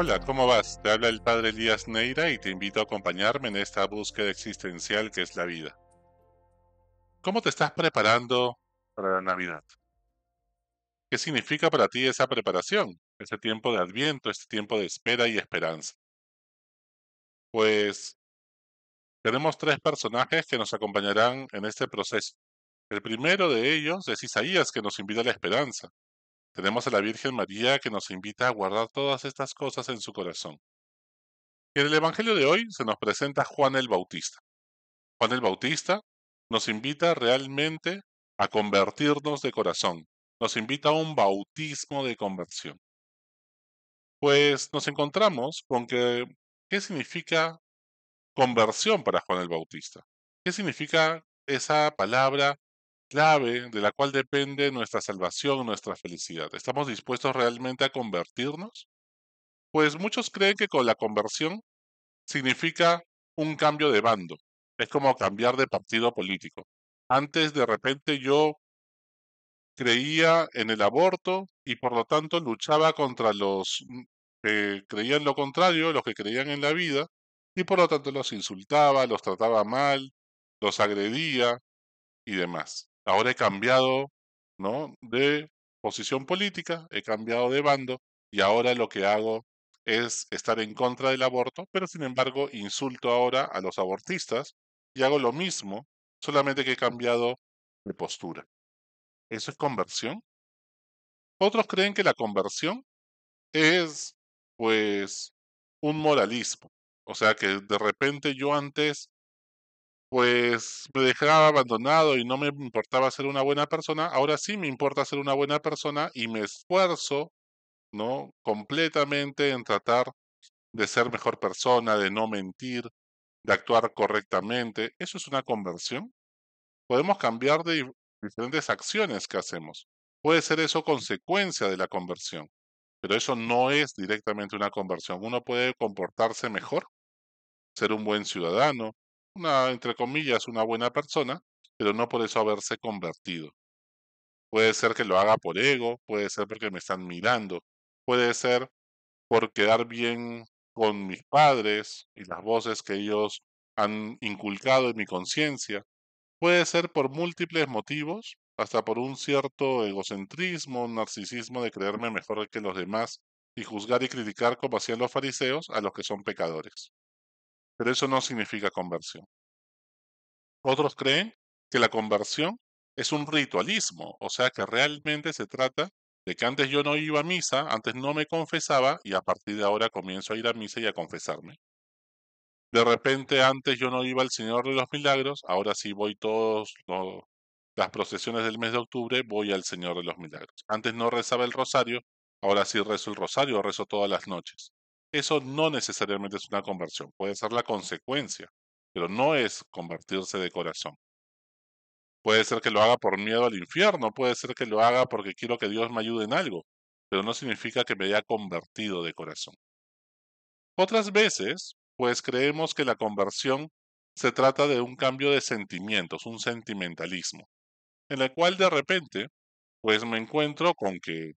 Hola, ¿cómo vas? Te habla el padre Elías Neira y te invito a acompañarme en esta búsqueda existencial que es la vida. ¿Cómo te estás preparando para la Navidad? ¿Qué significa para ti esa preparación? Ese tiempo de adviento, este tiempo de espera y esperanza. Pues tenemos tres personajes que nos acompañarán en este proceso. El primero de ellos es Isaías, que nos invita a la esperanza. Tenemos a la Virgen María que nos invita a guardar todas estas cosas en su corazón. En el Evangelio de hoy se nos presenta Juan el Bautista. Juan el Bautista nos invita realmente a convertirnos de corazón, nos invita a un bautismo de conversión. Pues nos encontramos con que, ¿qué significa conversión para Juan el Bautista? ¿Qué significa esa palabra clave de la cual depende nuestra salvación, nuestra felicidad. ¿Estamos dispuestos realmente a convertirnos? Pues muchos creen que con la conversión significa un cambio de bando. Es como cambiar de partido político. Antes de repente yo creía en el aborto y por lo tanto luchaba contra los que creían lo contrario, los que creían en la vida, y por lo tanto los insultaba, los trataba mal, los agredía y demás. Ahora he cambiado, ¿no? De posición política, he cambiado de bando y ahora lo que hago es estar en contra del aborto, pero sin embargo insulto ahora a los abortistas y hago lo mismo, solamente que he cambiado de postura. ¿Eso es conversión? Otros creen que la conversión es, pues, un moralismo. O sea, que de repente yo antes pues me dejaba abandonado y no me importaba ser una buena persona, ahora sí me importa ser una buena persona y me esfuerzo, ¿no? Completamente en tratar de ser mejor persona, de no mentir, de actuar correctamente. ¿Eso es una conversión? Podemos cambiar de diferentes acciones que hacemos. Puede ser eso consecuencia de la conversión, pero eso no es directamente una conversión. Uno puede comportarse mejor, ser un buen ciudadano, una, entre comillas, una buena persona, pero no por eso haberse convertido. Puede ser que lo haga por ego, puede ser porque me están mirando, puede ser por quedar bien con mis padres y las voces que ellos han inculcado en mi conciencia. Puede ser por múltiples motivos, hasta por un cierto egocentrismo, narcisismo de creerme mejor que los demás y juzgar y criticar como hacían los fariseos a los que son pecadores pero eso no significa conversión. Otros creen que la conversión es un ritualismo, o sea que realmente se trata de que antes yo no iba a misa, antes no me confesaba y a partir de ahora comienzo a ir a misa y a confesarme. De repente antes yo no iba al Señor de los Milagros, ahora sí voy todas las procesiones del mes de octubre, voy al Señor de los Milagros. Antes no rezaba el rosario, ahora sí rezo el rosario, rezo todas las noches. Eso no necesariamente es una conversión, puede ser la consecuencia, pero no es convertirse de corazón. Puede ser que lo haga por miedo al infierno, puede ser que lo haga porque quiero que Dios me ayude en algo, pero no significa que me haya convertido de corazón. Otras veces, pues creemos que la conversión se trata de un cambio de sentimientos, un sentimentalismo, en el cual de repente, pues me encuentro con que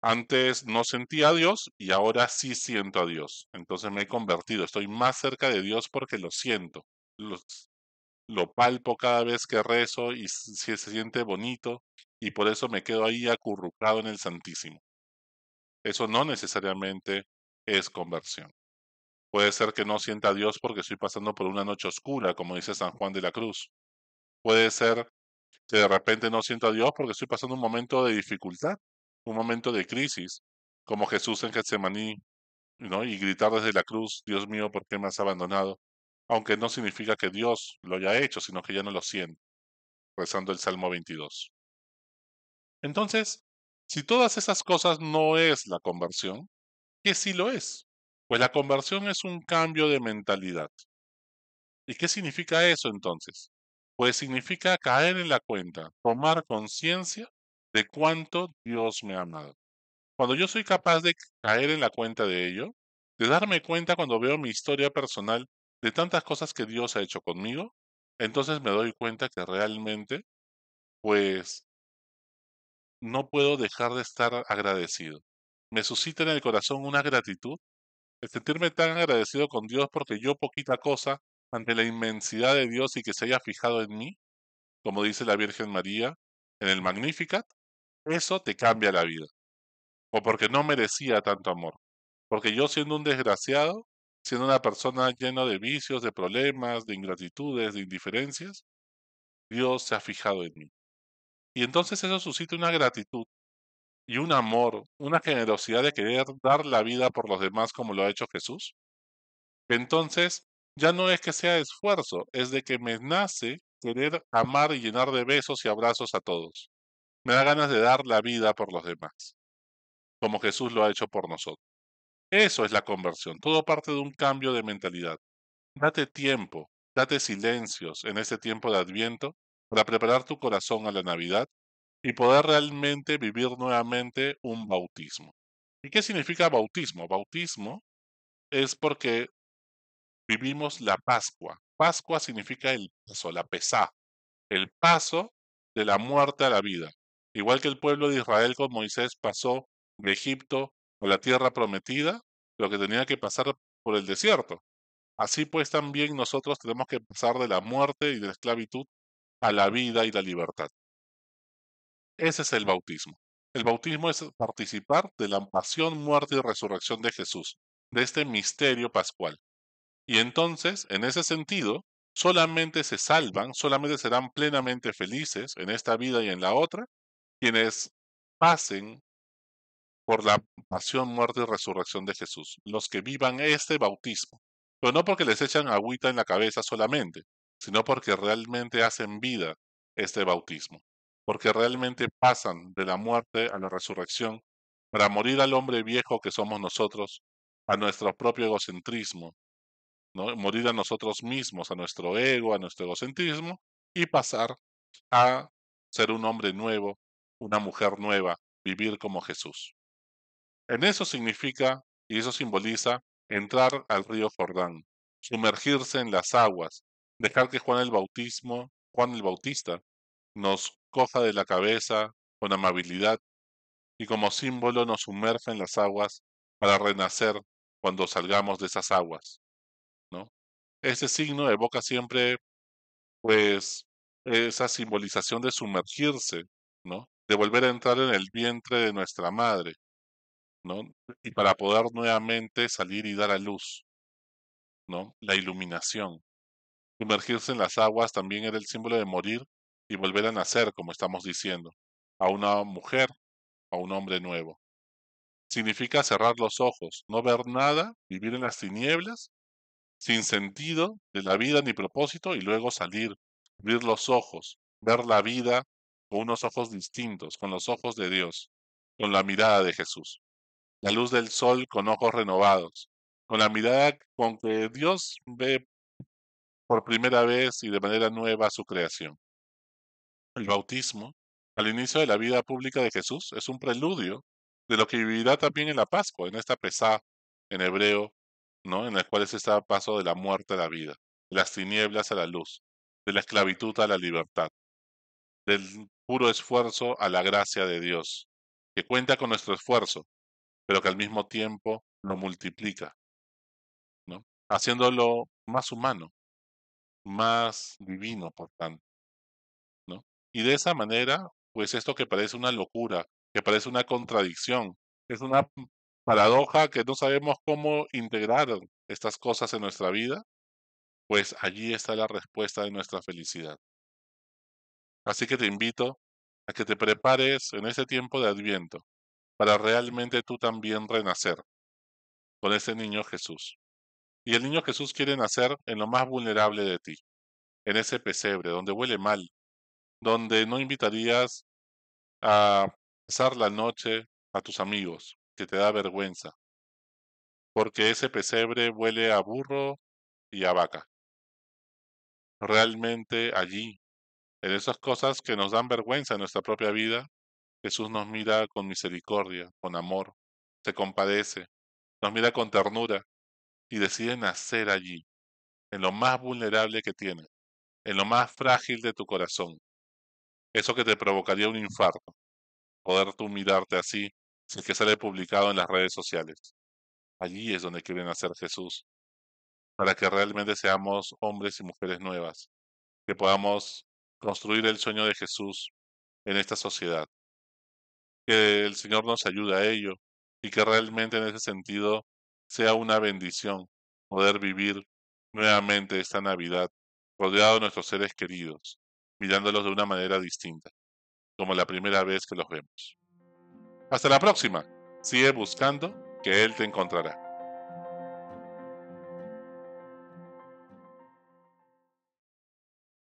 antes no sentía a Dios y ahora sí siento a Dios. Entonces me he convertido, estoy más cerca de Dios porque lo siento. Lo, palpo cada vez que rezo y se siente bonito y por eso me quedo ahí acurrucado en el Santísimo. Eso no necesariamente es conversión. Puede ser que no sienta a Dios porque estoy pasando por una noche oscura, como dice San Juan de la Cruz. Puede ser que de repente no siento a Dios porque estoy pasando un momento de dificultad un momento de crisis, como Jesús en Getsemaní, ¿no? y gritar desde la cruz, Dios mío, ¿por qué me has abandonado? Aunque no significa que Dios lo haya hecho, sino que ya no lo siente, rezando el Salmo 22. Entonces, si todas esas cosas no es la conversión, ¿qué sí lo es? Pues la conversión es un cambio de mentalidad. ¿Y qué significa eso entonces? Pues significa caer en la cuenta, tomar conciencia de cuánto Dios me ha amado. Cuando yo soy capaz de caer en la cuenta de ello, de darme cuenta cuando veo mi historia personal de tantas cosas que Dios ha hecho conmigo, entonces me doy cuenta que realmente, pues, no puedo dejar de estar agradecido. Me suscita en el corazón una gratitud el sentirme tan agradecido con Dios porque yo poquita cosa ante la inmensidad de Dios y que se haya fijado en mí, como dice la Virgen María en el Magnificat, eso te cambia la vida. O porque no merecía tanto amor. Porque yo siendo un desgraciado, siendo una persona llena de vicios, de problemas, de ingratitudes, de indiferencias, Dios se ha fijado en mí. Y entonces eso suscita una gratitud y un amor, una generosidad de querer dar la vida por los demás como lo ha hecho Jesús. Entonces, ya no es que sea esfuerzo, es de que me nace querer amar y llenar de besos y abrazos a todos. Me da ganas de dar la vida por los demás, como Jesús lo ha hecho por nosotros. Eso es la conversión, todo parte de un cambio de mentalidad. Date tiempo, date silencios en ese tiempo de Adviento para preparar tu corazón a la Navidad y poder realmente vivir nuevamente un bautismo. ¿Y qué significa bautismo? Bautismo es porque vivimos la Pascua. Pascua significa el paso, la pesá, el paso de la muerte a la vida. Igual que el pueblo de Israel con Moisés pasó de Egipto a la tierra prometida, lo que tenía que pasar por el desierto. Así pues también nosotros tenemos que pasar de la muerte y de la esclavitud a la vida y la libertad. Ese es el bautismo. El bautismo es participar de la pasión, muerte y resurrección de Jesús, de este misterio pascual. Y entonces, en ese sentido, solamente se salvan, solamente serán plenamente felices en esta vida y en la otra, quienes pasen por la pasión, muerte y resurrección de Jesús, los que vivan este bautismo. Pero no porque les echan agüita en la cabeza solamente, sino porque realmente hacen vida este bautismo porque realmente pasan de la muerte a la resurrección para morir al hombre viejo que somos nosotros, a nuestro propio egocentrismo, ¿no? morir a nosotros mismos, a nuestro ego, a nuestro egocentrismo, y pasar a ser un hombre nuevo, una mujer nueva, vivir como Jesús. En eso significa, y eso simboliza, entrar al río Jordán, sumergirse en las aguas, dejar que Juan el Bautismo, Juan el Bautista, nos coja de la cabeza con amabilidad y como símbolo nos sumerja en las aguas para renacer cuando salgamos de esas aguas, ¿no? Ese signo evoca siempre, pues, esa simbolización de sumergirse, ¿no? De volver a entrar en el vientre de nuestra madre, ¿no? Y para poder nuevamente salir y dar a luz, ¿no? La iluminación. Sumergirse en las aguas también era el símbolo de morir y volver a nacer, como estamos diciendo, a una mujer, a un hombre nuevo. Significa cerrar los ojos, no ver nada, vivir en las tinieblas, sin sentido de la vida ni propósito, y luego salir, abrir los ojos, ver la vida con unos ojos distintos, con los ojos de Dios, con la mirada de Jesús. La luz del sol con ojos renovados, con la mirada con que Dios ve por primera vez y de manera nueva su creación. El bautismo, al inicio de la vida pública de Jesús, es un preludio de lo que vivirá también en la Pascua, en esta pesá en hebreo, ¿no? en la cual es este paso de la muerte a la vida, de las tinieblas a la luz, de la esclavitud a la libertad, del puro esfuerzo a la gracia de Dios, que cuenta con nuestro esfuerzo, pero que al mismo tiempo lo multiplica, ¿no? haciéndolo más humano, más divino, por tanto. Y de esa manera, pues esto que parece una locura, que parece una contradicción, es una paradoja que no sabemos cómo integrar estas cosas en nuestra vida, pues allí está la respuesta de nuestra felicidad. Así que te invito a que te prepares en ese tiempo de adviento para realmente tú también renacer con ese niño Jesús. Y el niño Jesús quiere nacer en lo más vulnerable de ti, en ese pesebre, donde huele mal, donde no invitarías a pasar la noche a tus amigos, que te da vergüenza, porque ese pesebre huele a burro y a vaca. Realmente allí, en esas cosas que nos dan vergüenza en nuestra propia vida, Jesús nos mira con misericordia, con amor, se compadece, nos mira con ternura y decide nacer allí, en lo más vulnerable que tienes, en lo más frágil de tu corazón, eso que te provocaría un infarto, poder tú mirarte así, si es que sale publicado en las redes sociales. Allí es donde quiere nacer Jesús, para que realmente seamos hombres y mujeres nuevas, que podamos construir el sueño de Jesús en esta sociedad. Que el Señor nos ayude a ello y que realmente en ese sentido sea una bendición poder vivir nuevamente esta Navidad rodeado de nuestros seres queridos, mirándolos de una manera distinta, como la primera vez que los vemos. Hasta la próxima. Sigue buscando que Él te encontrará.